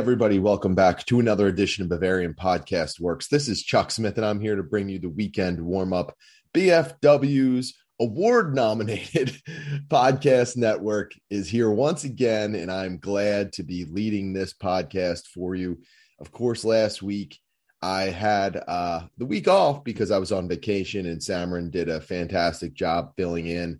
everybody. Welcome back to another edition of Bavarian Podcast Works. This is Chuck Smith, and I'm here to bring you the weekend warm up. BFW's award nominated podcast network is here once again, and I'm glad to be leading this podcast for you. Of course, last week I had uh, the week off because I was on vacation, and Samrin did a fantastic job filling in.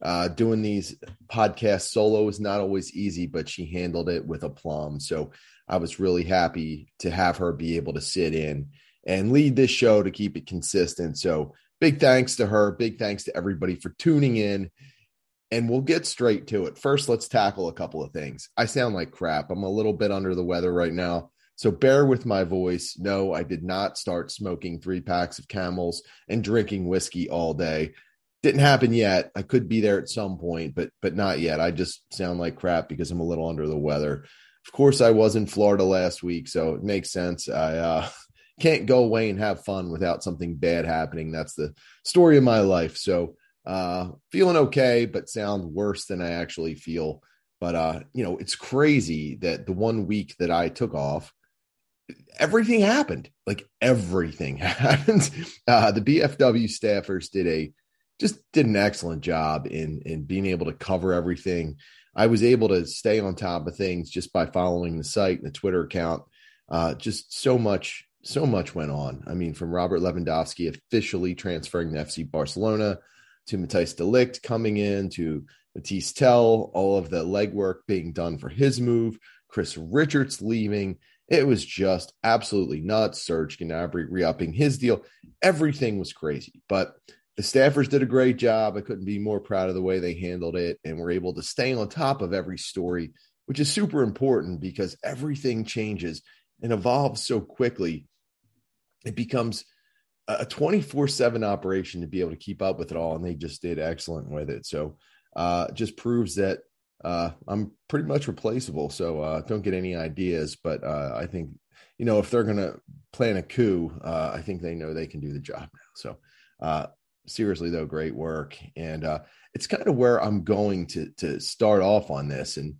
Uh, doing these podcasts solo is not always easy, but she handled it with aplomb. So I was really happy to have her be able to sit in and lead this show to keep it consistent. So big thanks to her. Big thanks to everybody for tuning in. And we'll get straight to it. First, let's tackle a couple of things. I sound like crap. I'm a little bit under the weather right now. So bear with my voice. No, I did not start smoking three packs of camels and drinking whiskey all day didn't happen yet. I could be there at some point, but but not yet. I just sound like crap because I'm a little under the weather. Of course, I was in Florida last week, so it makes sense. I uh, can't go away and have fun without something bad happening. That's the story of my life. So uh, feeling okay, but sound worse than I actually feel. But uh, you know, it's crazy that the one week that I took off, everything happened. Like everything happened. Uh, the BFW staffers did a just did an excellent job in in being able to cover everything. I was able to stay on top of things just by following the site and the Twitter account. Uh, just so much, so much went on. I mean, from Robert Lewandowski officially transferring to FC Barcelona to Matthijs de Ligt coming in to Mathys Tel, all of the legwork being done for his move, Chris Richards leaving. It was just absolutely nuts. Serge Gnabry re-upping his deal. Everything was crazy. But the staffers did a great job. I couldn't be more proud of the way they handled it and were able to stay on top of every story, which is super important because everything changes and evolves so quickly. It becomes a 24 7 operation to be able to keep up with it all. And they just did excellent with it. So, uh, just proves that uh, I'm pretty much replaceable. So, uh, don't get any ideas. But uh, I think, you know, if they're going to plan a coup, uh, I think they know they can do the job now. So, uh, seriously though great work and uh, it's kind of where i'm going to to start off on this and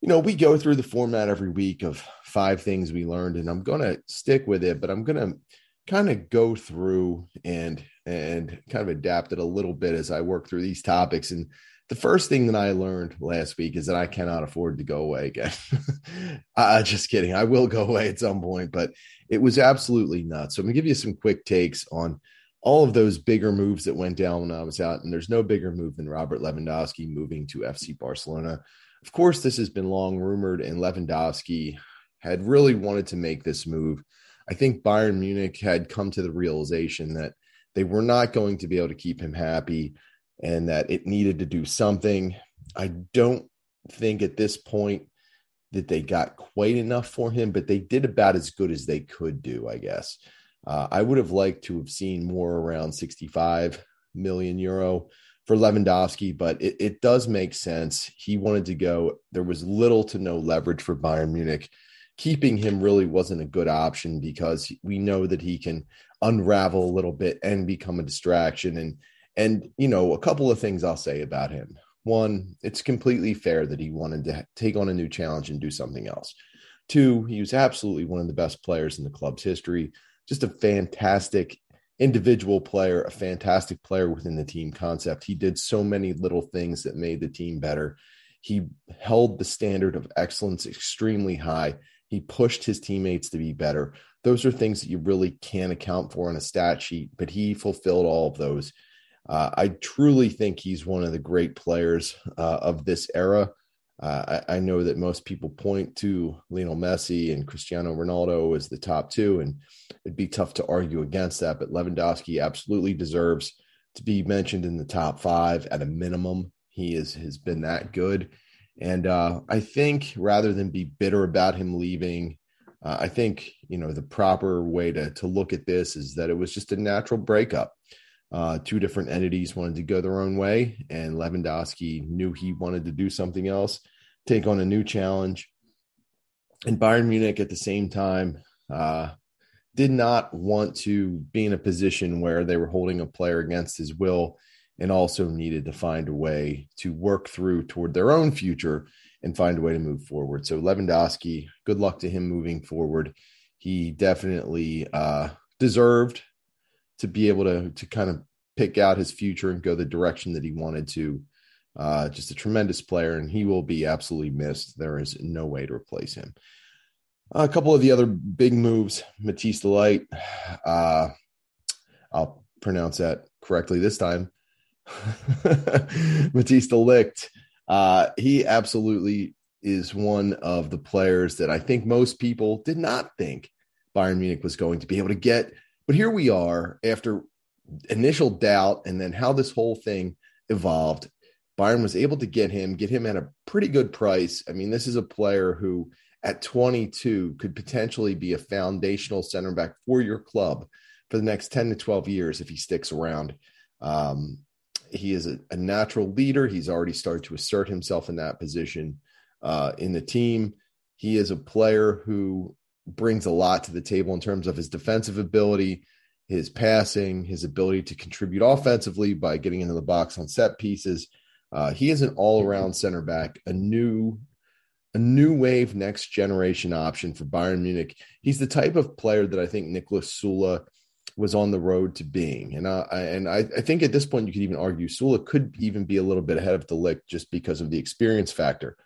you know we go through the format every week of five things we learned and i'm going to stick with it but i'm going to kind of go through and and kind of adapt it a little bit as i work through these topics and the first thing that i learned last week is that i cannot afford to go away again. Uh, just kidding i will go away at some point but it was absolutely nuts. So i'm to give you some quick takes on all of those bigger moves that went down when I was out. And there's no bigger move than Robert Lewandowski moving to FC Barcelona. Of course, this has been long rumored, and Lewandowski had really wanted to make this move. I think Bayern Munich had come to the realization that they were not going to be able to keep him happy and that it needed to do something. I don't think at this point that they got quite enough for him, but they did about as good as they could do, I guess. Uh, I would have liked to have seen more around 65 million euro for Lewandowski, but it, it does make sense. He wanted to go. There was little to no leverage for Bayern Munich. Keeping him really wasn't a good option because we know that he can unravel a little bit and become a distraction. And and you know, a couple of things I'll say about him. One, it's completely fair that he wanted to take on a new challenge and do something else. Two, he was absolutely one of the best players in the club's history just a fantastic individual player, a fantastic player within the team concept. He did so many little things that made the team better. He held the standard of excellence extremely high. He pushed his teammates to be better. Those are things that you really can't account for on a stat sheet, but he fulfilled all of those. Uh, I truly think he's one of the great players uh, of this era. Uh, I, I, know that most people point to Lionel Messi and Cristiano Ronaldo as the top two, and it'd be tough to argue against that. But Lewandowski absolutely deserves to be mentioned in the top five at a minimum. He is has been that good, and uh, I think rather than be bitter about him leaving, uh, I think you know the proper way to to look at this is that it was just a natural breakup. Uh, two different entities wanted to go their own way, and Lewandowski knew he wanted to do something else, take on a new challenge. And Bayern Munich at the same time uh, did not want to be in a position where they were holding a player against his will and also needed to find a way to work through toward their own future and find a way to move forward. So Lewandowski, good luck to him moving forward. He definitely uh, deserved to be able to to kind of pick out his future and go the direction that he wanted to. Uh, just a tremendous player, and he will be absolutely missed. There is no way to replace him. A couple of the other big moves, Matthijs de Ligt. Uh, I'll pronounce that correctly this time. Matthijs de Ligt. Uh, he absolutely is one of the players that I think most people did not think Bayern Munich was going to be able to get. But here we are after initial doubt and then how this whole thing evolved. Bayern was able to get him, get him at a pretty good price. I mean, this is a player who at 22 could potentially be a foundational center back for your club for the next 10 to 12 years if he sticks around. Um, he is a, a, natural leader. He's already started to assert himself in that position uh, in the team. He is a player who brings a lot to the table in terms of his defensive ability, his passing, his ability to contribute offensively by getting into the box on set pieces. Uh, he is an all-around center back, a new, a new wave, next generation option for Bayern Munich. He's the type of player that I think Nicholas Süle was on the road to being, and uh, I, and I, I, think at this point you could even argue Süle could even be a little bit ahead of De Ligt just because of the experience factor.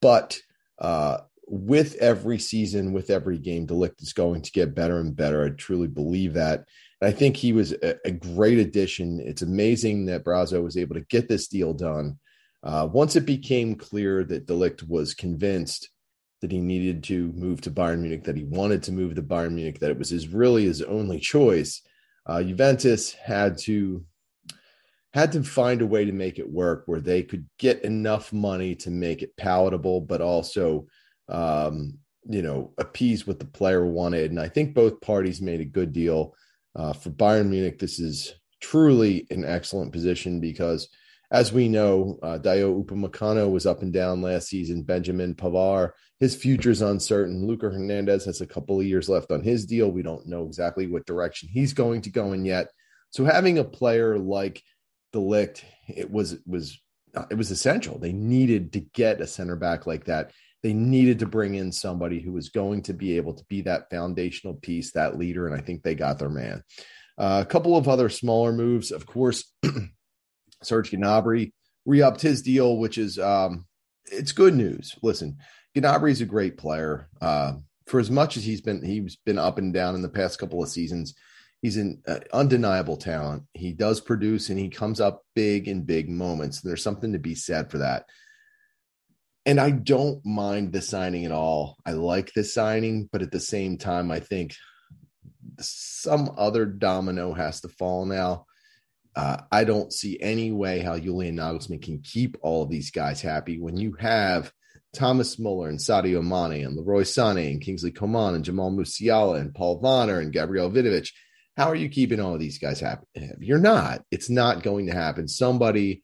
But uh, with every season, with every game, De Ligt is going to get better and better. I truly believe that. And I think he was a, a, great addition. It's amazing that Brazzo was able to get this deal done. Uh, once it became clear that De Ligt was convinced that he needed to move to Bayern Munich, that he wanted to move to Bayern Munich, that it was his really his only choice, uh, Juventus had to had to find a way to make it work where they could get enough money to make it palatable, but also, um, you know, appease what the player wanted. And I think both parties made a good deal. Uh, for Bayern Munich, this is truly an excellent position because, as we know, uh, Dayot Upamecano was up and down last season. Benjamin Pavard, his future is uncertain. Lucas Hernandez has a couple of years left on his deal. We don't know exactly what direction he's going to go in yet. So having a player like De Ligt, it was was it was essential. They needed to get a center back like that. They needed to bring in somebody who was going to be able to be that foundational piece, that leader, and I think they got their man. Uh, a couple of other smaller moves, of course. Serge Gnabry re-upped his deal, which is um, it's good news. Listen, Gnabry is a great player. Uh, for as much as he's been he's been up and down in the past couple of seasons, he's an uh, undeniable talent. He does produce and he comes up big in big moments. There's something to be said for that. And I don't mind the signing at all. I like the signing, but at the same time, I think some other domino has to fall now. Uh, I don't see any way how Julian Nagelsmann can keep all of these guys happy when you have Thomas Muller and Sadio Mane and Leroy Sané and Kingsley Coman and Jamal Musiala and Paul Wanner and Gabriel Vidovic how are you keeping all of these guys happy? You're not. It's not going to happen. Somebody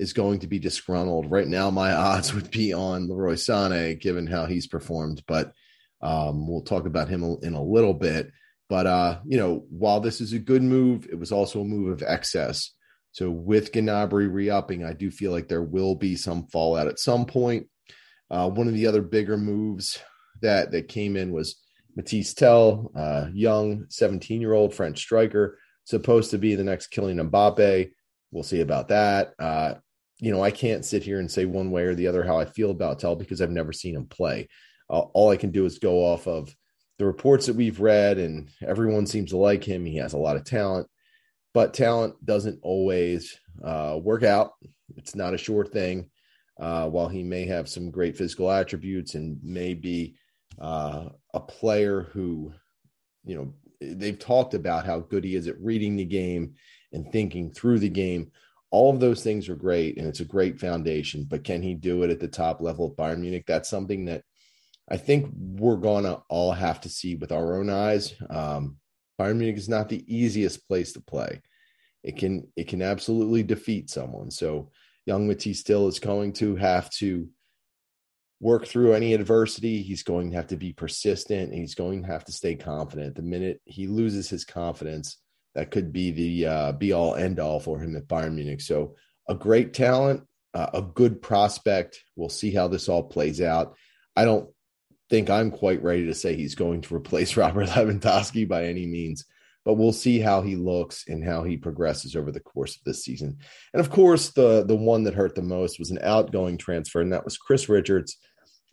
is going to be disgruntled. Right now, my odds would be on Leroy Sané, given how he's performed. But um, we'll talk about him in a little bit. But uh, you know, while this is a good move, it was also a move of excess. So with Gnabry re-upping, I do feel like there will be some fallout at some point. Uh, one of the other bigger moves that that came in was Mathys Tel, uh, young 17 year old French striker, supposed to be the next Kylian Mbappe. We'll see about that. Uh, you know, I can't sit here and say one way or the other how I feel about Tel because I've never seen him play. Uh, all I can do is go off of the reports that we've read, and everyone seems to like him. He has a lot of talent, but talent doesn't always uh, work out. It's not a sure thing. Uh, while he may have some great physical attributes and may be uh, a player who, you know, they've talked about how good he is at reading the game and thinking through the game. All of those things are great, and it's a great foundation. But can he do it at the top level of Bayern Munich? That's something that I think we're gonna all have to see with our own eyes. Um, Bayern Munich is not the easiest place to play. It can it can absolutely defeat someone. So young Mathys Tel is going to have to work through any adversity. He's going to have to be persistent. And he's going to have to stay confident. The minute he loses his confidence, that could be the uh, be all end all for him at Bayern Munich. So a great talent, uh, a good prospect. We'll see how this all plays out. I don't think I'm quite ready to say he's going to replace Robert Lewandowski by any means, but we'll see how he looks and how he progresses over the course of this season. And of course, the the one that hurt the most was an outgoing transfer, and that was Chris Richards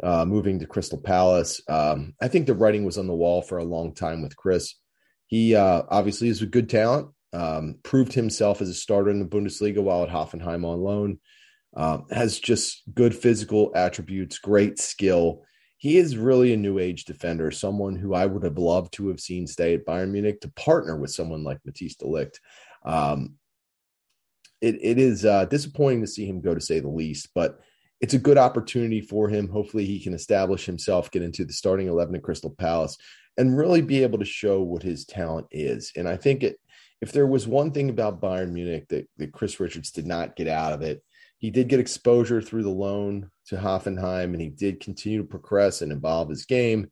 uh, moving to Crystal Palace. Um, I think the writing was on the wall for a long time with Chris. He uh, obviously is a good talent. Um, proved himself as a starter in the Bundesliga while at Hoffenheim on loan. Um, has just good physical attributes, great skill. He is really a new age defender, someone who I would have loved to have seen stay at Bayern Munich to partner with someone like Matthijs de Ligt. Um, it, it is uh, disappointing to see him go, to say the least, but it's a good opportunity for him. Hopefully, he can establish himself, get into the starting 11 at Crystal Palace, and really be able to show what his talent is. And I think it, if there was one thing about Bayern Munich that, that Chris Richards did not get out of it, he did get exposure through the loan to Hoffenheim and he did continue to progress and evolve his game,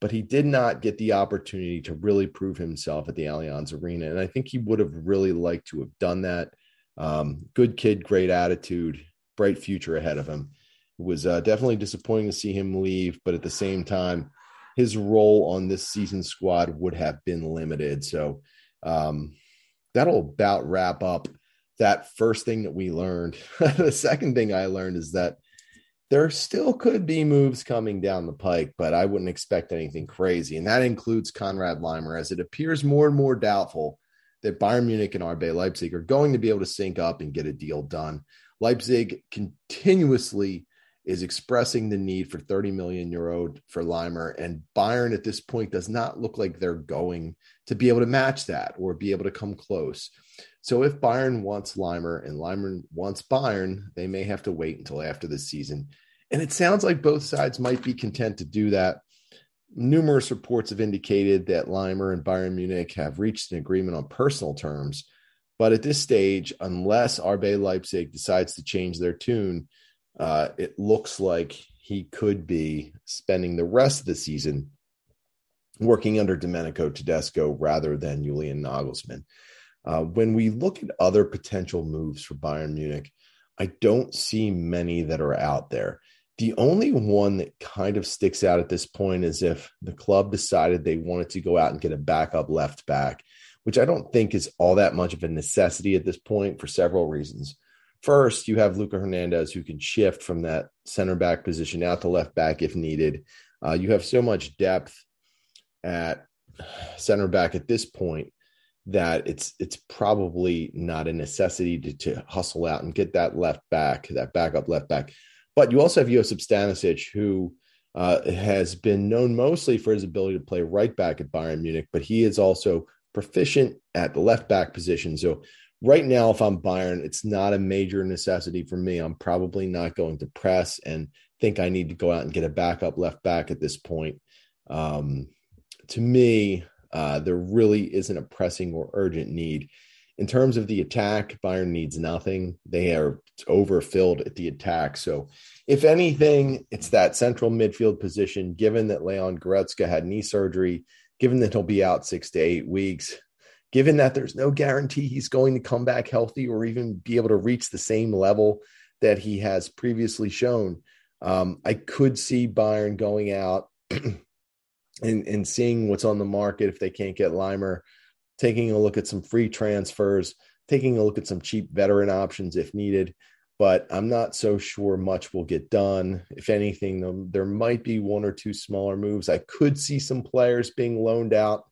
but he did not get the opportunity to really prove himself at the Allianz Arena. And I think he would have really liked to have done that. Um, good kid, great attitude, bright future ahead of him. It was uh, definitely disappointing to see him leave, but at the same time, his role on this season squad would have been limited. So um, that'll about wrap up that first thing that we learned. the second thing I learned is that there still could be moves coming down the pike, but I wouldn't expect anything crazy. And that includes Konrad Laimer, as it appears more and more doubtful that Bayern Munich and RB Leipzig are going to be able to sync up and get a deal done. Leipzig continuously is expressing the need for 30 million euro for Laimer, and Bayern at this point does not look like they're going to be able to match that or be able to come close. So if Bayern wants Laimer and Laimer wants Bayern, they may have to wait until after the season. And it sounds like both sides might be content to do that. Numerous reports have indicated that Laimer and Bayern Munich have reached an agreement on personal terms. But at this stage, unless RB Leipzig decides to change their tune, uh, it looks like he could be spending the rest of the season working under Domenico Tedesco rather than Julian Nagelsmann. Uh, when we look at other potential moves for Bayern Munich, I don't see many that are out there. The only one that kind of sticks out at this point is if the club decided they wanted to go out and get a backup left back, which I don't think is all that much of a necessity at this point for several reasons. First, you have Lucas Hernandez who can shift from that center back position out to left back if needed. Uh, you have so much depth at center back at this point that it's it's probably not a necessity to, to hustle out and get that left back, that backup left back. But you also have Josip Stanisic, who uh, has been known mostly for his ability to play right back at Bayern Munich, but he is also proficient at the left back position. So right now, if I'm Bayern, it's not a major necessity for me. I'm probably not going to press and think I need to go out and get a backup left back at this point. Um, to me, uh, there really isn't a pressing or urgent need. In terms of the attack, Bayern needs nothing. They are overfilled at the attack. So, if anything, it's that central midfield position, given that Leon Goretzka had knee surgery, given that he'll be out six to eight weeks, given that there's no guarantee he's going to come back healthy or even be able to reach the same level that he has previously shown. Um, I could see Bayern going out and, and seeing what's on the market if they can't get Laimer, taking a look at some free transfers, taking a look at some cheap veteran options if needed. But I'm not so sure much will get done. If anything, there might be one or two smaller moves. I could see some players being loaned out,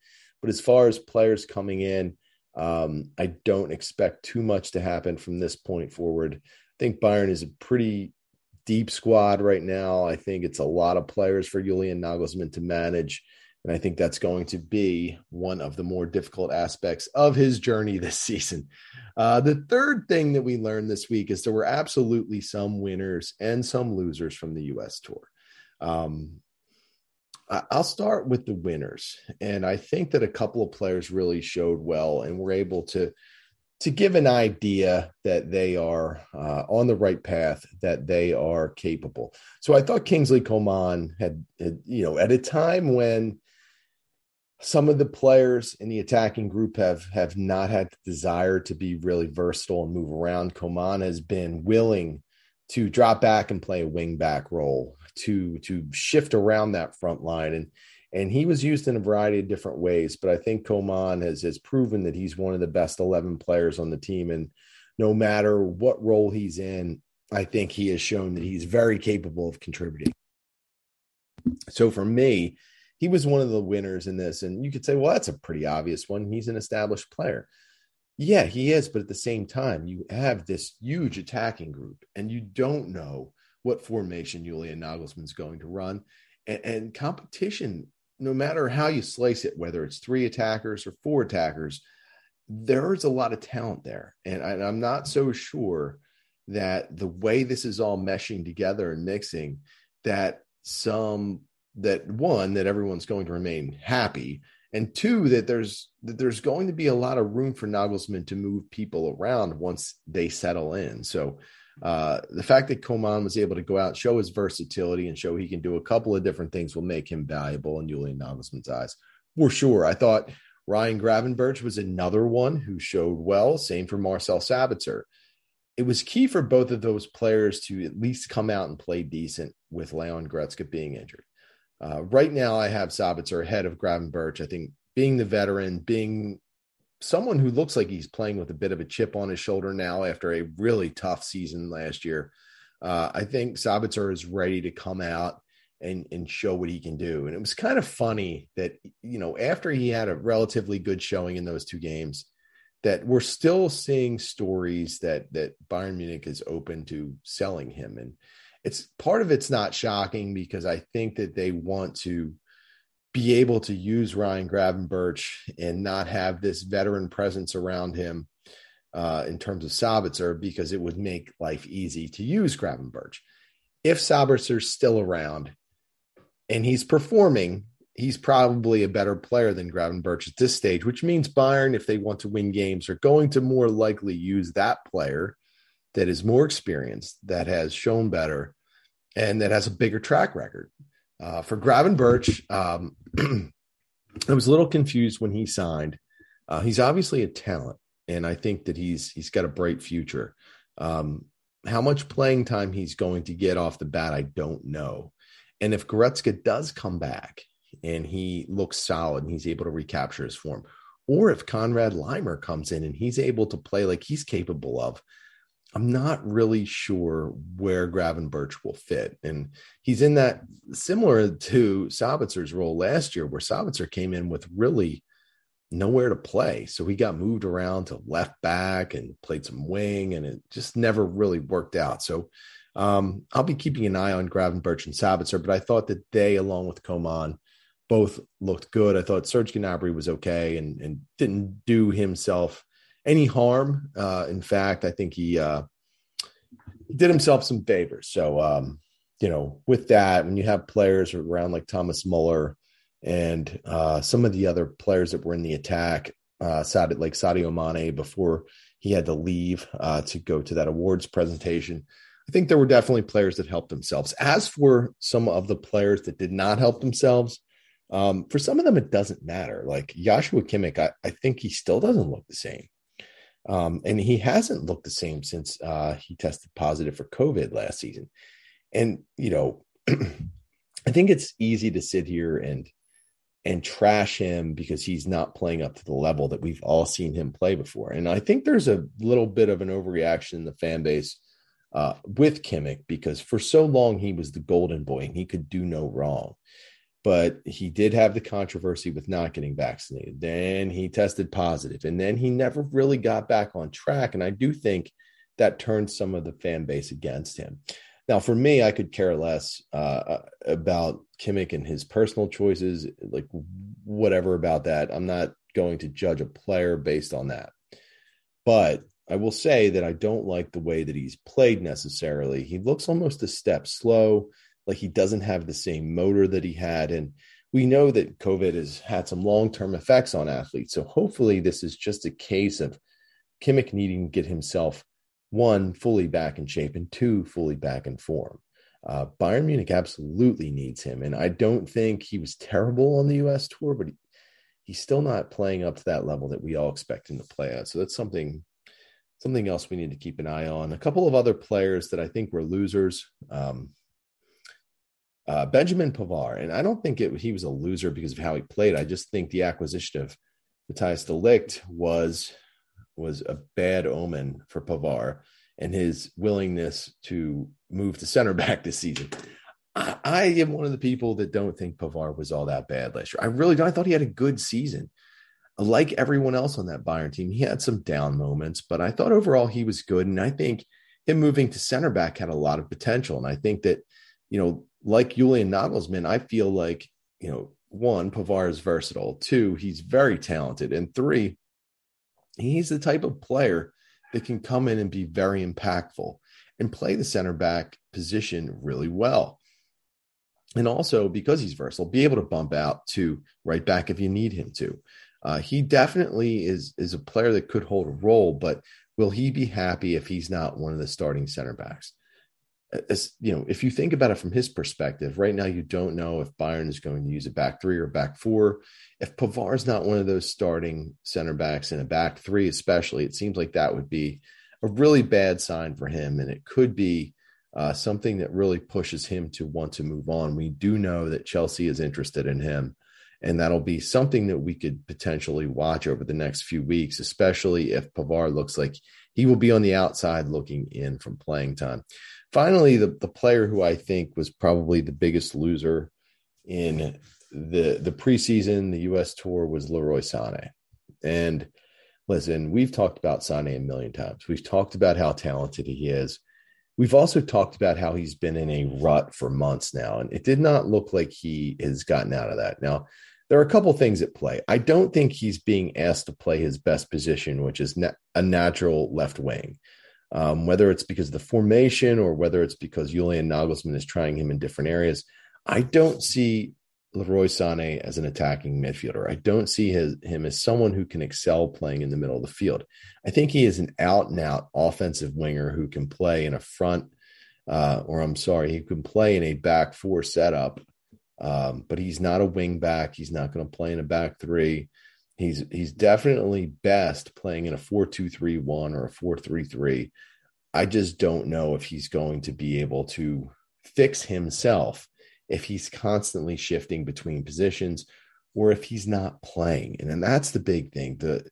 but as far as players coming in, um, I don't expect too much to happen from this point forward. I think Bayern is a pretty deep squad right now. I think it's a lot of players for Julian Nagelsmann to manage. And I think that's going to be one of the more difficult aspects of his journey this season. Uh, the third thing that we learned this week is there were absolutely some winners and some losers from the US tour. Um, I'll start with the winners. And I think that a couple of players really showed well and were able to to give an idea that they are uh, on the right path, that they are capable. So I thought Kingsley Coman had, had, you know, at a time when some of the players in the attacking group have have not had the desire to be really versatile and move around. Coman has been willing to drop back and play a wing back role, to to shift around that front line. And and he was used in a variety of different ways. But I think Coman has has proven that he's one of the best 11 players on the team. And no matter what role he's in, I think he has shown that he's very capable of contributing. So for me, he was one of the winners in this. And you could say, well, that's a pretty obvious one. He's an established player. Yeah, he is. But at the same time, you have this huge attacking group, and you don't know what formation Julian Nagelsmann's going to run. And, and competition, no matter how you slice it, whether it's three attackers or four attackers, there's a lot of talent there. And, I, and I'm not so sure that the way this is all meshing together and mixing, that some that one that everyone's going to remain happy and two that there's that there's going to be a lot of room for Nagelsmann to move people around once they settle in. So uh, the fact that Coman was able to go out, show his versatility, and show he can do a couple of different things will make him valuable in Julian Nagelsmann's eyes for sure. I thought Ryan Gravenberch was another one who showed well. Same for Marcel Sabitzer. It was key for both of those players to at least come out and play decent with Leon Goretzka being injured. Uh, right now, I have Sabitzer ahead of Gravenberch. I think being the veteran, being someone who looks like he's playing with a bit of a chip on his shoulder now after a really tough season last year, uh, I think Sabitzer is ready to come out and and show what he can do. And it was kind of funny that you know after he had a relatively good showing in those two games, that we're still seeing stories that that Bayern Munich is open to selling him and it's part of it's not shocking because I think that they want to be able to use Ryan Gravenberch and not have this veteran presence around him uh, in terms of Sabitzer because it would make life easy to use Gravenberch. If Sabitzer's still around and he's performing, he's probably a better player than Gravenberch at this stage, which means Bayern, if they want to win games, are going to more likely use that player that is more experienced, that has shown better, and that has a bigger track record. Uh, for Gravenberch, um, I was a little confused when he signed. Uh, he's obviously a talent, and I think that he's he's got a bright future. Um, how much playing time he's going to get off the bat, I don't know. And if Goretzka does come back and he looks solid and he's able to recapture his form, or if Konrad Laimer comes in and he's able to play like he's capable of, I'm not really sure where Gravenberch will fit. And he's in that similar to Sabitzer's role last year, where Sabitzer came in with really nowhere to play. So he got moved around to left back and played some wing, and it just never really worked out. So um, I'll be keeping an eye on Gravenberch and Sabitzer, but I thought that they, along with Coman, both looked good. I thought Serge Gnabry was okay and, and didn't do himself any harm. Uh, in fact, I think he uh, did himself some favors. So, um, you know, with that, when you have players around like Thomas Muller and uh, some of the other players that were in the attack, uh, like Sadio Mane before he had to leave uh, to go to that awards presentation. I think there were definitely players that helped themselves. As for some of the players that did not help themselves, um, for some of them, it doesn't matter. Like Joshua Kimmich, I, I think he still doesn't look the same. Um, and he hasn't looked the same since uh, he tested positive for COVID last season. And, you know, I think it's easy to sit here and and trash him because he's not playing up to the level that we've all seen him play before. And I think there's a little bit of an overreaction in the fan base uh, with Kimmich because for so long he was the golden boy and he could do no wrong but he did have the controversy with not getting vaccinated. Then he tested positive, and then he never really got back on track. And I do think that turned some of the fan base against him. Now, for me, I could care less uh, about Kimmich and his personal choices, like whatever about that. I'm not going to judge a player based on that. But I will say that I don't like the way that he's played necessarily. He looks almost a step slow like he doesn't have the same motor that he had. And we know that COVID has had some long term effects on athletes. So hopefully, this is just a case of Kimmich needing to get himself one fully back in shape and two fully back in form. Uh, Bayern Munich absolutely needs him, and I don't think he was terrible on the U.S. tour, but he, he's still not playing up to that level that we all expect him to play at. So that's something something else we need to keep an eye on. A couple of other players that I think were losers. Um, uh, Benjamin Pavard, and I don't think it, he was a loser because of how he played. I just think the acquisition of Matthijs de Ligt was was a bad omen for Pavard and his willingness to move to center back this season. I, I am one of the people that don't think Pavard was all that bad last year. I really don't. I thought he had a good season. Like everyone else on that Bayern team, he had some down moments, but I thought overall he was good. And I think him moving to center back had a lot of potential. And I think that, you know, like Julian Nagelsmann, I feel like, you know, one, Pavard is versatile. Two, he's very talented. And three, he's the type of player that can come in and be very impactful and play the center back position really well. And also, because he's versatile, be able to bump out to right back if you need him to. Uh, he definitely is is a player that could hold a role, but will he be happy if he's not one of the starting center backs? As you know, if you think about it from his perspective, right now you don't know if Bayern is going to use a back three or back four. If Pavard's not one of those starting center backs in a back three, especially, it seems like that would be a really bad sign for him, and it could be uh, something that really pushes him to want to move on. We do know that Chelsea is interested in him, and that'll be something that we could potentially watch over the next few weeks, especially if Pavard looks like he will be on the outside looking in from playing time. Finally, the, the player who I think was probably the biggest loser in the the preseason, the U.S. tour was Leroy Sané. And listen, we've talked about Sané a million times. We've talked about how talented he is. We've also talked about how he's been in a rut for months now, and it did not look like he has gotten out of that. Now, there are a couple things at play. I don't think he's being asked to play his best position, which is a natural left wing um, whether it's because of the formation or whether it's because Julian Nagelsmann is trying him in different areas. I don't see Leroy Sané as an attacking midfielder. I don't see his, him as someone who can excel playing in the middle of the field. I think he is an out and out offensive winger who can play in a front, uh, or I'm sorry, he can play in a back four setup, um, but he's not a wing back. He's not going to play in a back three. He's he's definitely best playing in a 4-2-3-1 or a 4-3-3. I just don't know if he's going to be able to fix himself if he's constantly shifting between positions or if he's not playing. And then that's the big thing. The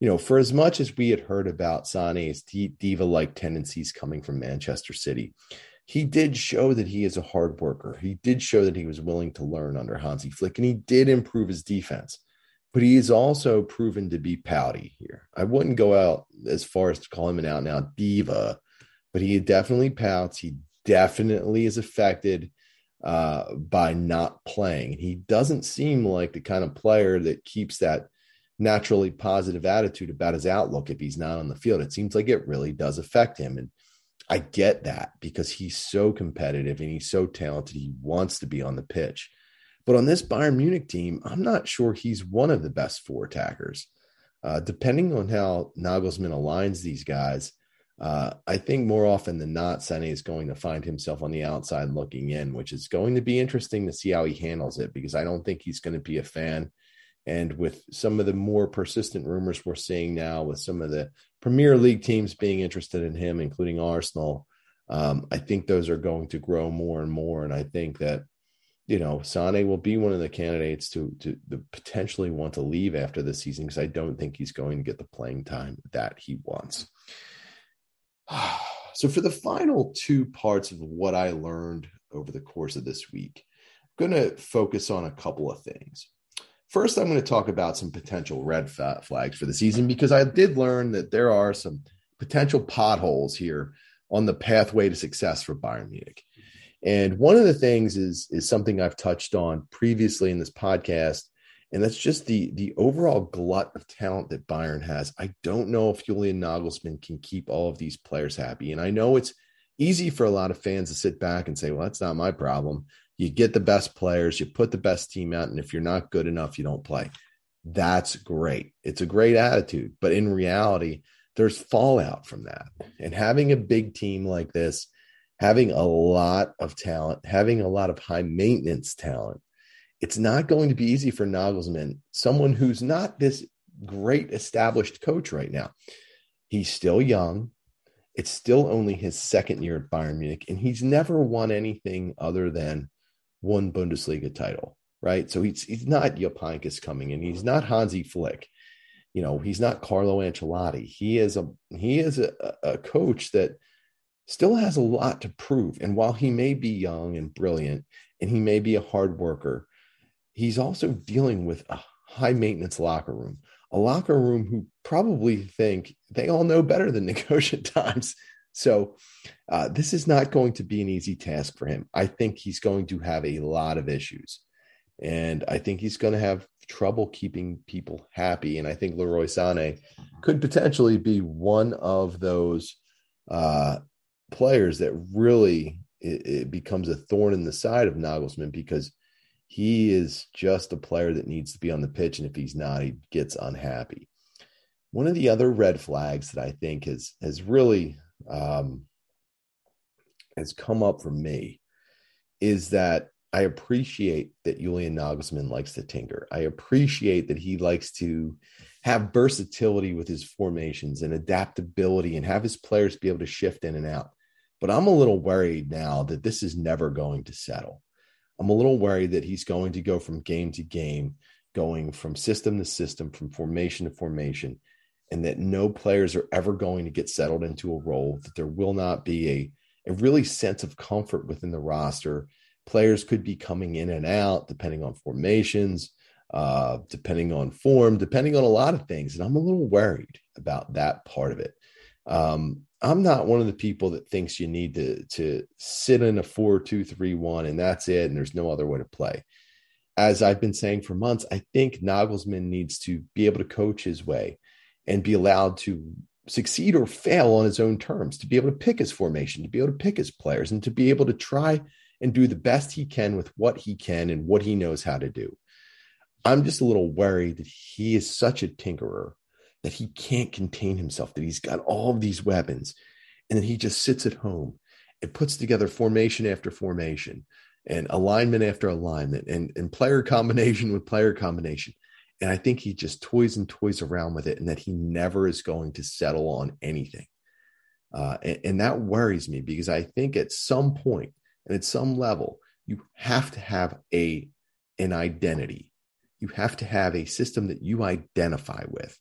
you know, for as much as we had heard about Sané's diva-like tendencies coming from Manchester City, he did show that he is a hard worker. He did show that he was willing to learn under Hansi Flick, and he did improve his defense but he's also proven to be pouty here. I wouldn't go out as far as to call him an out out diva, but he definitely pouts. He definitely is affected uh, by not playing. He doesn't seem like the kind of player that keeps that naturally positive attitude about his outlook if he's not on the field. It seems like it really does affect him. And I get that because he's so competitive and he's so talented. He wants to be on the pitch. But on this Bayern Munich team, I'm not sure he's one of the best four attackers. Uh, depending on how Nagelsmann aligns these guys, uh, I think more often than not, Sané is going to find himself on the outside looking in, which is going to be interesting to see how he handles it because I don't think he's going to be a fan. And with some of the more persistent rumors we're seeing now, with some of the Premier League teams being interested in him, including Arsenal, um, I think those are going to grow more and more. And I think that you know, Sane will be one of the candidates to, to, to potentially want to leave after the season because I don't think he's going to get the playing time that he wants. So, for the final two parts of what I learned over the course of this week, I'm going to focus on a couple of things. First, I'm going to talk about some potential red flags for the season because I did learn that there are some potential potholes here on the pathway to success for Bayern Munich. And one of the things is is something I've touched on previously in this podcast, and that's just the the overall glut of talent that Bayern has. I don't know if Julian Nagelsmann can keep all of these players happy, and I know it's easy for a lot of fans to sit back and say, "Well, that's not my problem." You get the best players, you put the best team out, and if you're not good enough, you don't play. That's great. It's a great attitude, but in reality, there's fallout from that. And having a big team like this having a lot of talent, having a lot of high maintenance talent, it's not going to be easy for Nagelsmann, someone who's not this great established coach right now. He's still young. It's still only his second year at Bayern Munich, and he's never won anything other than one Bundesliga title, right? So he's he's not Heynckes coming in. He's not Hansi Flick. You know, he's not Carlo Ancelotti. He is a he is a, a coach that still has a lot to prove. And while he may be young and brilliant, and he may be a hard worker, he's also dealing with a high maintenance locker room, a locker room who probably think they all know better than negotiate times. So uh, this is not going to be an easy task for him. I think he's going to have a lot of issues. And I think he's going to have trouble keeping people happy. And I think Leroy Sané could potentially be one of those uh, players that really it, it becomes a thorn in the side of Nagelsmann because he is just a player that needs to be on the pitch. And if he's not, he gets unhappy. One of the other red flags that I think has has really um, has come up for me is that I appreciate that Julian Nagelsmann likes to tinker. I appreciate that he likes to have versatility with his formations and adaptability and have his players be able to shift in and out. But I'm a little worried now that this is never going to settle. I'm a little worried that he's going to go from game to game, going from system to system, from formation to formation, and that no players are ever going to get settled into a role, that there will not be a, a really sense of comfort within the roster. Players could be coming in and out depending on formations, uh, depending on form, depending on a lot of things. And I'm a little worried about that part of it. Um, I'm not one of the people that thinks you need to to sit in a four two three one and that's it, and there's no other way to play. As I've been saying for months, I think Nagelsmann needs to be able to coach his way and be allowed to succeed or fail on his own terms, to be able to pick his formation, to be able to pick his players, and to be able to try and do the best he can with what he can and what he knows how to do. I'm just a little worried that he is such a tinkerer that he can't contain himself, that he's got all these weapons, and then he just sits at home and puts together formation after formation and alignment after alignment and, and player combination with player combination. And I think he just toys and toys around with it and that he never is going to settle on anything. Uh, and, and that worries me because I think at some point and at some level, you have to have a an identity. You have to have a system that you identify with.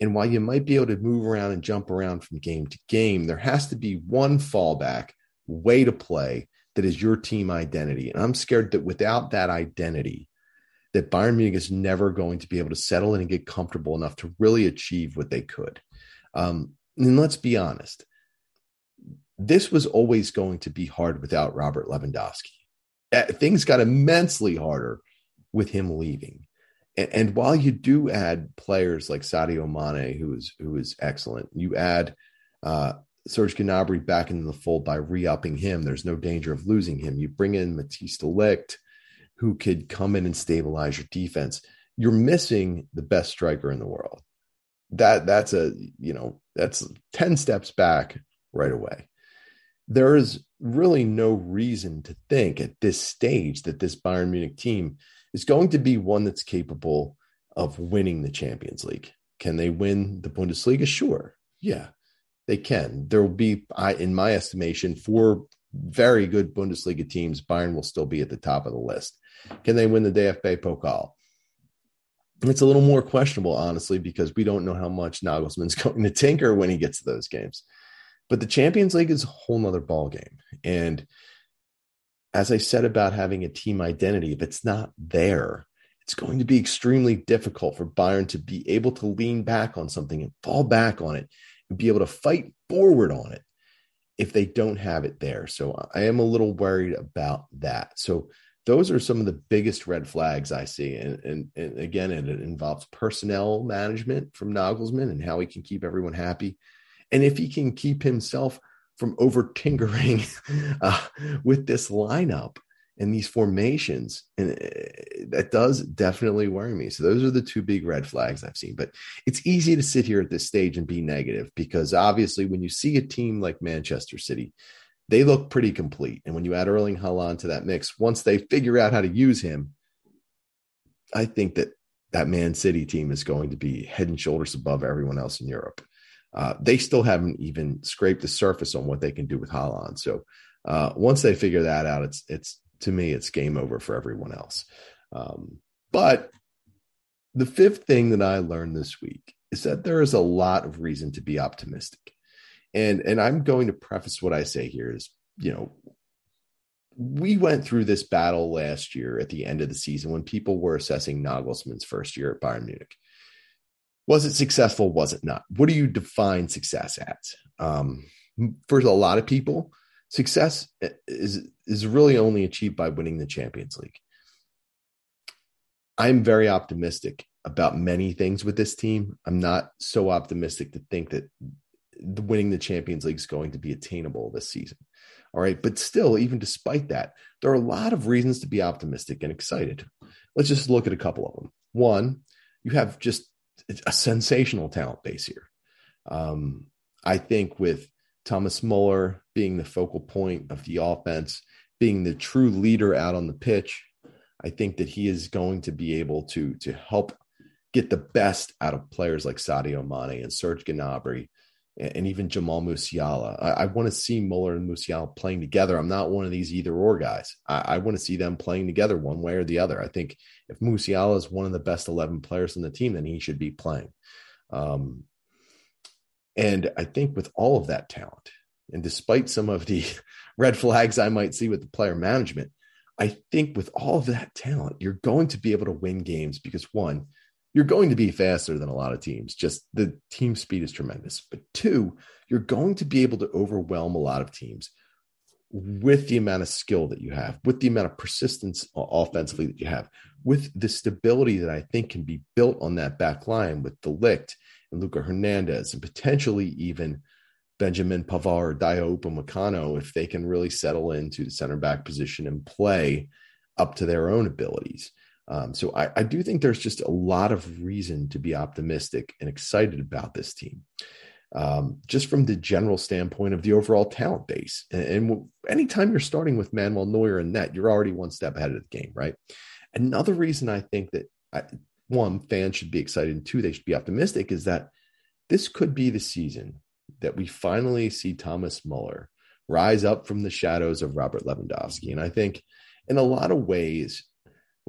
And while you might be able to move around and jump around from game to game, there has to be one fallback way to play that is your team identity. And I'm scared that without that identity, that Bayern Munich is never going to be able to settle in and get comfortable enough to really achieve what they could. Um, and let's be honest, this was always going to be hard without Robert Lewandowski. Uh, things got immensely harder with him leaving. And, and, while you do add players like Sadio Mane, who is who is excellent, you add uh, Serge Gnabry back into the fold by re-upping him. There's no danger of losing him. You bring in Matthijs de Ligt, who could come in and stabilize your defense. You're missing the best striker in the world. That that's a you know that's ten steps back right away. There is really no reason to think at this stage that this Bayern Munich team is going to be one that's capable of winning the Champions League. Can they win the Bundesliga? Sure. Yeah, they can. There will be, I, in my estimation, four very good Bundesliga teams. Bayern will still be at the top of the list. Can they win the DFB Pokal? It's a little more questionable, honestly, because we don't know how much Nagelsmann's going to tinker when he gets to those games. But the Champions League is a whole nother ball game. And as I said about having a team identity, if it's not there, it's going to be extremely difficult for Bayern to be able to lean back on something and fall back on it and be able to fight forward on it if they don't have it there. So I am a little worried about that. So those are some of the biggest red flags I see. And, and, and again, it, it involves personnel management from Nagelsmann and how he can keep everyone happy. And if he can keep himself from over tinkering uh, with this lineup and these formations. And uh, that does definitely worry me. So those are the two big red flags I've seen. But it's easy to sit here at this stage and be negative because obviously when you see a team like Manchester City, they look pretty complete. And when you add Erling Haaland to that mix, once they figure out how to use him, I think that that Man City team is going to be head and shoulders above everyone else in Europe. Uh, they still haven't even scraped the surface on what they can do with Haaland. So uh, once they figure that out, it's it's to me it's game over for everyone else. Um, but the fifth thing that I learned this week is that there is a lot of reason to be optimistic, and and I'm going to preface what I say here is you know we went through this battle last year at the end of the season when people were assessing Nagelsmann's first year at Bayern Munich. Was it successful? Was it not? What do you define success as? Um, for a lot of people, success is is really only achieved by winning the Champions League. I'm very optimistic about many things with this team. I'm not so optimistic to think that winning the Champions League is going to be attainable this season. All right. But still, even despite that, there are a lot of reasons to be optimistic and excited. Let's just look at a couple of them. One, you have just a sensational talent base here. Um, I think with Thomas Muller being the focal point of the offense, being the true leader out on the pitch, I think that he is going to be able to to help get the best out of players like Sadio Mane and Serge Gnabry and even Jamal Musiala. I, I want to see Muller and Musiala playing together. I'm not one of these either or guys. I, I, want to see them playing together one way or the other. I think if Musiala is one of the best 11 players in the team, then he should be playing. Um, and I think with all of that talent, and despite some of the red flags I might see with the player management, I think with all of that talent, you're going to be able to win games because one, you're going to be faster than a lot of teams. Just the team speed is tremendous. But two, you're going to be able to overwhelm a lot of teams with the amount of skill that you have, with the amount of persistence offensively that you have, with the stability that I think can be built on that back line with de Ligt and Luca Hernandez and potentially even Benjamin Pavard Dayot Upamecano if they can really settle into the center back position and play up to their own abilities. Um, so I, I, do think there's just a lot of reason to be optimistic and excited about this team. Um, just from the general standpoint of the overall talent base. And, and anytime you're starting with Manuel Neuer and net, you're already one step ahead of the game, right? Another reason I think that I, one, fans should be excited, and two, they should be optimistic is that this could be the season that we finally see Thomas Muller rise up from the shadows of Robert Lewandowski. And I think in a lot of ways,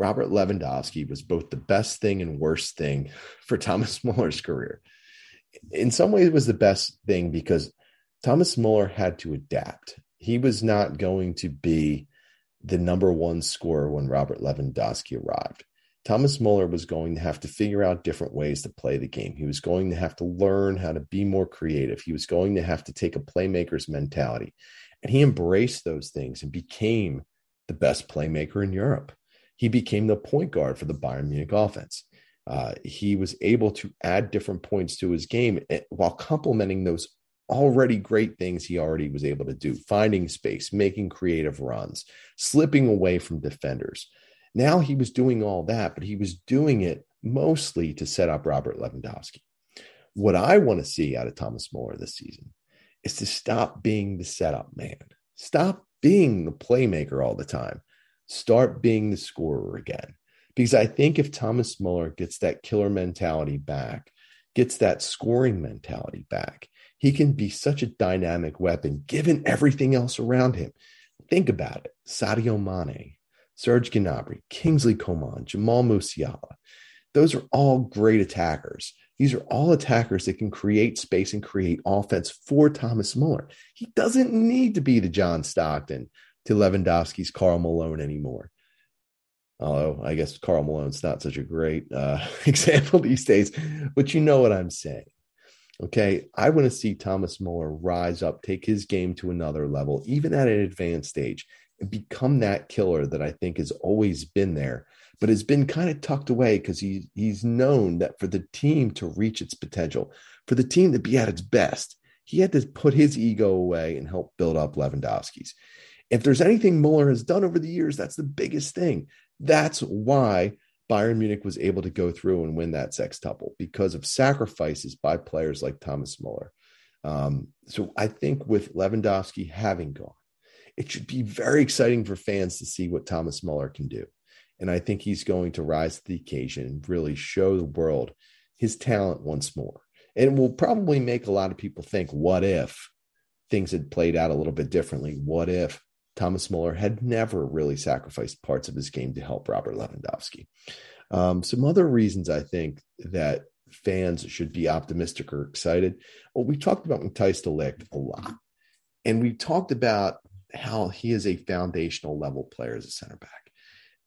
Robert Lewandowski was both the best thing and worst thing for Thomas Muller's career. In some ways, it was the best thing because Thomas Muller had to adapt. He was not going to be the number one scorer when Robert Lewandowski arrived. Thomas Muller was going to have to figure out different ways to play the game. He was going to have to learn how to be more creative. He was going to have to take a playmaker's mentality. And he embraced those things and became the best playmaker in Europe he became the point guard for the Bayern Munich offense. Uh, he was able to add different points to his game eh, while complementing those already great things he already was able to do finding space, making creative runs, slipping away from defenders. Now he was doing all that, but he was doing it mostly to set up Robert Lewandowski. What I want to see out of Thomas Muller this season is to stop being the setup man, stop being the playmaker all the time start being the scorer again. Because I think if Thomas Muller gets that killer mentality back, gets that scoring mentality back, he can be such a dynamic weapon given everything else around him. Think about it Sadio Mane, Serge Gnabry, Kingsley Coman, Jamal Musiala. Those are all great attackers. These are all attackers that can create space and create offense for Thomas Muller. He doesn't need to be the John Stockton to Lewandowski's Karl Malone anymore. Although I guess Karl Malone's not such a great uh, example these days, but you know what I'm saying. Okay. I want to see Thomas Muller rise up, take his game to another level, even at an advanced stage, and become that killer that I think has always been there, but has been kind of tucked away because he, he's known that for the team to reach its potential, for the team to be at its best, he had to put his ego away and help build up Lewandowski's. If there's anything Muller has done over the years, that's the biggest thing. That's why Bayern Munich was able to go through and win that sextuple because of sacrifices by players like Thomas Muller. Um, so I think with Lewandowski having gone, it should be very exciting for fans to see what Thomas Muller can do. And I think he's going to rise to the occasion and really show the world his talent once more. And will probably make a lot of people think, what if things had played out a little bit differently? What if Thomas Muller had never really sacrificed parts of his game to help Robert Lewandowski? Um, some other reasons I think that fans should be optimistic or excited. Well, we talked about Matthijs de Ligt a lot, and we talked about how he is a foundational level player as a center back.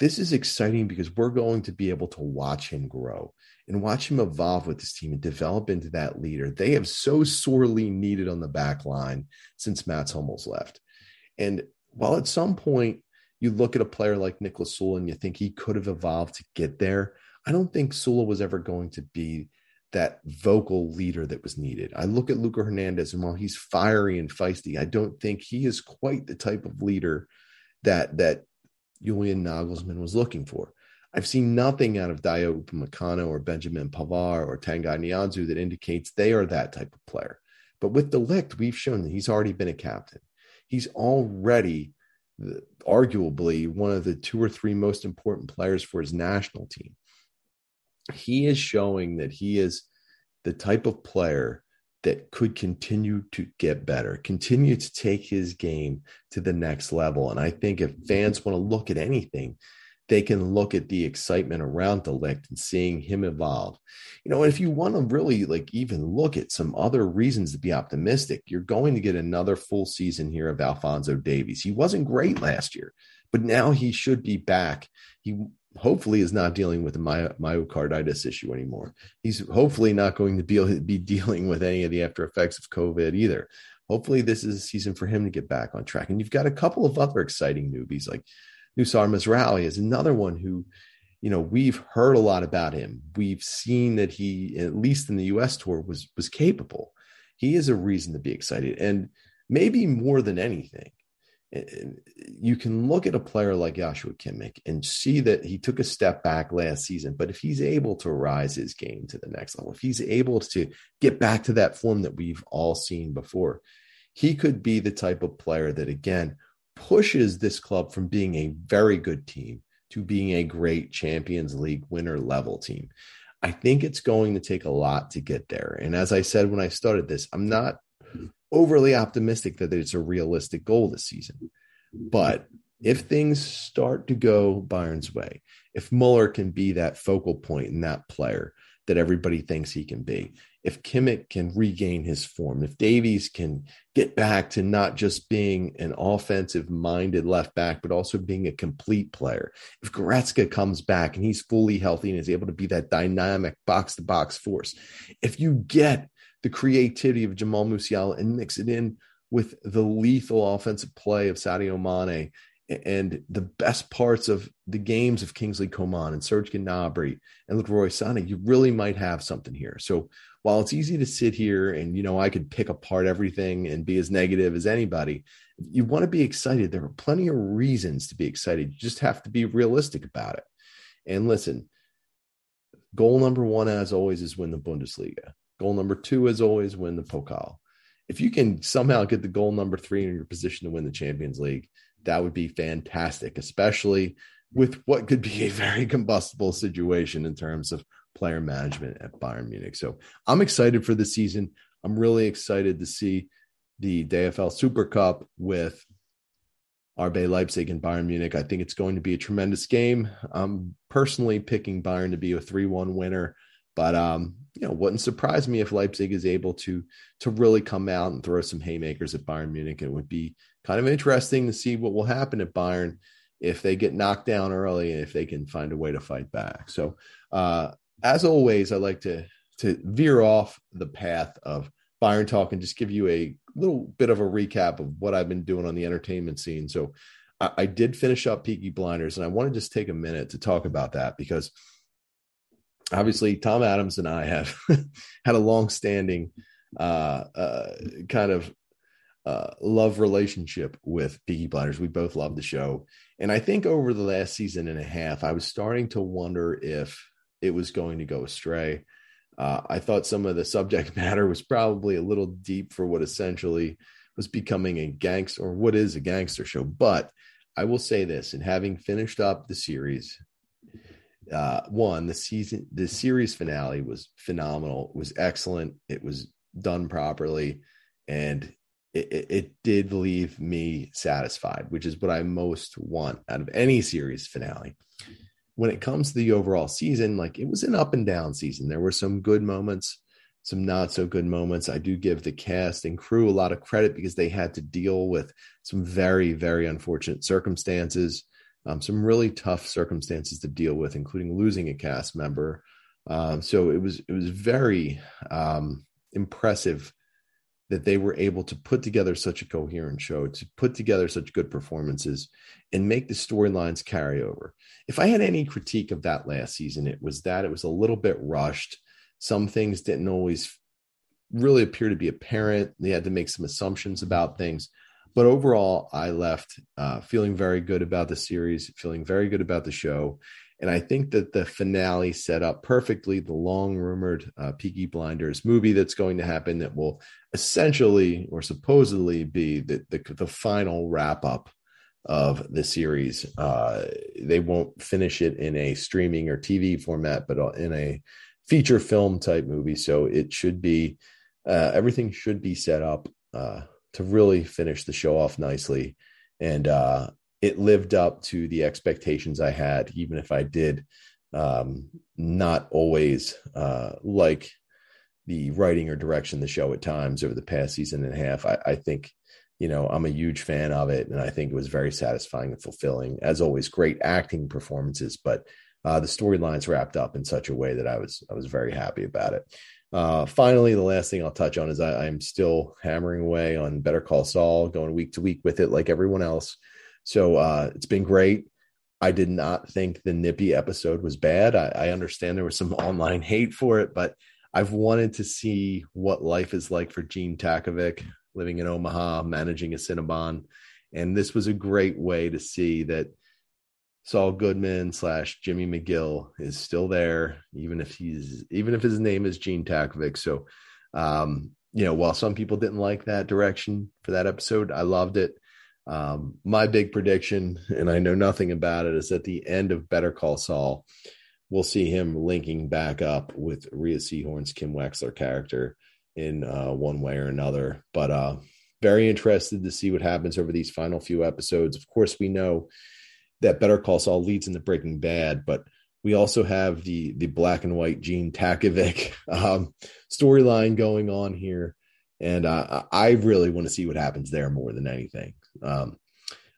This is exciting because we're going to be able to watch him grow and watch him evolve with this team and develop into that leader they have so sorely needed on the back line since Mats Hummels left. And while at some point you look at a player like Nicholas Süle and you think he could have evolved to get there, I don't think Süle was ever going to be that vocal leader that was needed. I look at Luca Hernandez, and while he's fiery and feisty, I don't think he is quite the type of leader that that Julian Nagelsmann was looking for. I've seen nothing out of Dayot Upamecano or Benjamin Pavard or Tanguy Nianzou that indicates they are that type of player. But with de Ligt, we've shown that he's already been a captain. He's already arguably one of the two or three most important players for his national team. He is showing that he is the type of player that could continue to get better, continue to take his game to the next level. And I think if fans want to look at anything, they can look at the excitement around de Ligt and seeing him evolve. You know, if you want to really like even look at some other reasons to be optimistic, you're going to get another full season here of Alphonso Davies. He wasn't great last year, but now he should be back. He hopefully is not dealing with a my, myocarditis issue anymore. He's hopefully not going to be, be dealing with any of the after effects of COVID either. Hopefully, this is a season for him to get back on track. And you've got a couple of other exciting newbies like Noussair Mazraoui is another one who, you know, we've heard a lot about him. We've seen that he, at least in the U.S. tour, was was capable. He is a reason to be excited, and maybe more than anything, you can look at a player like Joshua Kimmich and see that he took a step back last season. But if he's able to rise his game to the next level, if he's able to get back to that form that we've all seen before, he could be the type of player that, again, pushes this club from being a very good team to being a great Champions League winner level team. I think it's going to take a lot to get there. And as I said when I started this, I'm not overly optimistic that it's a realistic goal this season. But if things start to go Bayern's way, if Muller can be that focal point and that player that everybody thinks he can be, if Kimmich can regain his form, if Davies can get back to not just being an offensive minded left back, but also being a complete player, if Goretzka comes back and he's fully healthy and is able to be that dynamic box to box force, if you get the creativity of Jamal Musiala and mix it in with the lethal offensive play of Sadio Mane and the best parts of the games of Kingsley Coman and Serge Gnabry and Leroy Sané, you really might have something here. So while it's easy to sit here and you know I could pick apart everything and be as negative as anybody, you want to be excited. There are plenty of reasons to be excited. You just have to be realistic about it. And listen, goal number one, as always, is win the Bundesliga. Goal number two, as always, win the Pokal. If you can somehow get the goal number three in your position to win the Champions League, that would be fantastic, especially with what could be a very combustible situation in terms of player management at Bayern Munich. So I'm excited for the season. I'm really excited to see the DFL Super Cup with RB Leipzig and Bayern Munich. I think it's going to be a tremendous game. I'm personally picking Bayern to be a 3 1 winner, but um, you know, wouldn't surprise me if Leipzig is able to to really come out and throw some haymakers at Bayern Munich. It would be kind of interesting to see what will happen at Bayern if they get knocked down early and if they can find a way to fight back. So uh, as always, I like to to veer off the path of Bayern talk and just give you a little bit of a recap of what I've been doing on the entertainment scene. So I, I did finish up Peaky Blinders, and I want to just take a minute to talk about that because obviously Tom Adams and I have had a long-standing uh, uh, kind of uh, love relationship with Peaky Blinders. We both love the show, and I think over the last season and a half, I was starting to wonder if it was going to go astray. Uh, I thought some of the subject matter was probably a little deep for what essentially was becoming a gangster or what is a gangster show. But I will say this, and having finished up the series, uh, one, the season, the series finale was phenomenal. It was excellent. It was done properly, and it, it, it did leave me satisfied, which is what I most want out of any series finale. When it comes to the overall season, like it was an up and down season. There were some good moments, some not so good moments. I do give the cast and crew a lot of credit because they had to deal with some very, very unfortunate circumstances um, some really tough circumstances to deal with, including losing a cast member. Um, so it was it was very um, impressive that they were able to put together such a coherent show, to put together such good performances, and make the storylines carry over. If I had any critique of that last season, it was that it was a little bit rushed. Some things didn't always really appear to be apparent. They had to make some assumptions about things. But overall, I left uh, feeling very good about the series, feeling very good about the show. And I think that the finale set up perfectly the long rumored uh, Peaky Blinders movie that's going to happen that will essentially or supposedly be the, the, the final wrap up of the series. Uh, they won't finish it in a streaming or TV format, but uh, in a feature film type movie. So it should be, uh, everything should be set up uh, to really finish the show off nicely. And uh, it lived up to the expectations I had, even if I did um, not always uh, like the writing or direction the show at times over the past season and a half. I, I think, you know, I'm a huge fan of it, and I think it was very satisfying and fulfilling. As always, great acting performances, but uh, the storylines wrapped up in such a way that I was I was very happy about it. Uh, finally, the last thing I'll touch on is I, am still hammering away on Better Call Saul, going week to week with it like everyone else. So uh, it's been great. I did not think the Nippy episode was bad. I, I understand there was some online hate for it, but I've wanted to see what life is like for Gene Takovic living in Omaha, managing a Cinnabon. And this was a great way to see that Saul Goodman slash Jimmy McGill is still there, even if he's even if his name is Gene Takovic. So, um, you know, while some people didn't like that direction for that episode, I loved it. Um, my big prediction, and I know nothing about it, is at the end of Better Call Saul, we'll see him linking back up with Rhea Seehorn's Kim Wexler character in uh, one way or another. But uh, very interested to see what happens over these final few episodes. Of course, we know that Better Call Saul leads into Breaking Bad, but we also have the the black and white Gene Takovic um, storyline going on here, and uh, I really want to see what happens there more than anything. Um,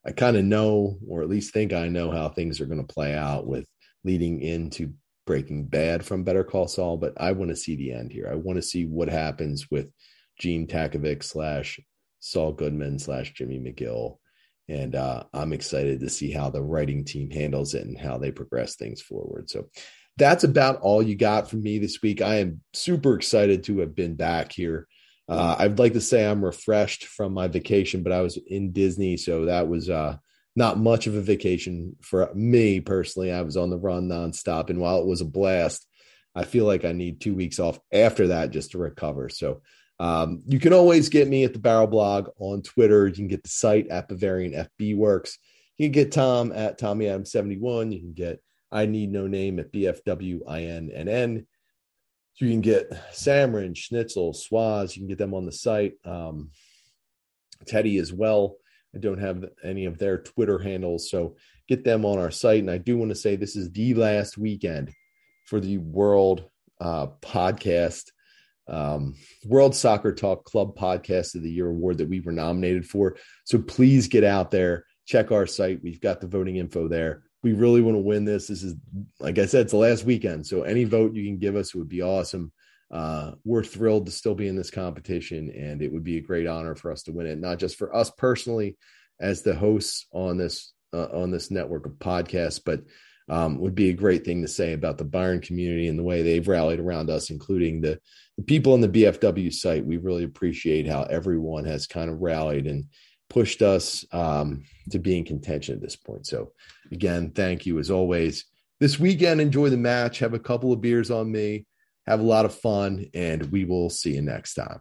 I kind of know, or at least think I know, how things are going to play out with leading into Breaking Bad from Better Call Saul, but I want to see the end here. I want to see what happens with Gene Takovic slash Saul Goodman slash Jimmy McGill and uh, I'm excited to see how the writing team handles it and how they progress things forward. So that's about all you got from me this week. I am super excited to have been back here. Uh, I'd like to say I'm refreshed from my vacation, but I was in Disney, so that was uh, not much of a vacation for me personally. I was on the run nonstop, and while it was a blast, I feel like I need two weeks off after that just to recover. So um, you can always get me at the Barrel Blog on Twitter. You can get the site at Bavarian FB Works. You can get Tom at Tommy Adam 71. You can get I Need No Name at BFWINNN. So you can get Samrin, Schnitzel, Swaz. You can get them on the site. Um, Teddy as well. I don't have any of their Twitter handles, so get them on our site. And I do want to say this is the last weekend for the World uh, Podcast um, World Soccer Talk Club Podcast of the Year award that we were nominated for. So please get out there, check our site. We've got the voting info there. We really want to win this. This is, like I said, it's the last weekend. So any vote you can give us would be awesome. Uh, we're thrilled to still be in this competition, and it would be a great honor for us to win it, not just for us personally as the hosts on this uh, on this network of podcasts, but um, would be a great thing to say about the Bayern community and the way they've rallied around us, including the, the people on the BFW site. We really appreciate how everyone has kind of rallied and pushed us um, to be in contention at this point. So, again, thank you as always. This weekend, enjoy the match, have a couple of beers on me, have a lot of fun, and we will see you next time.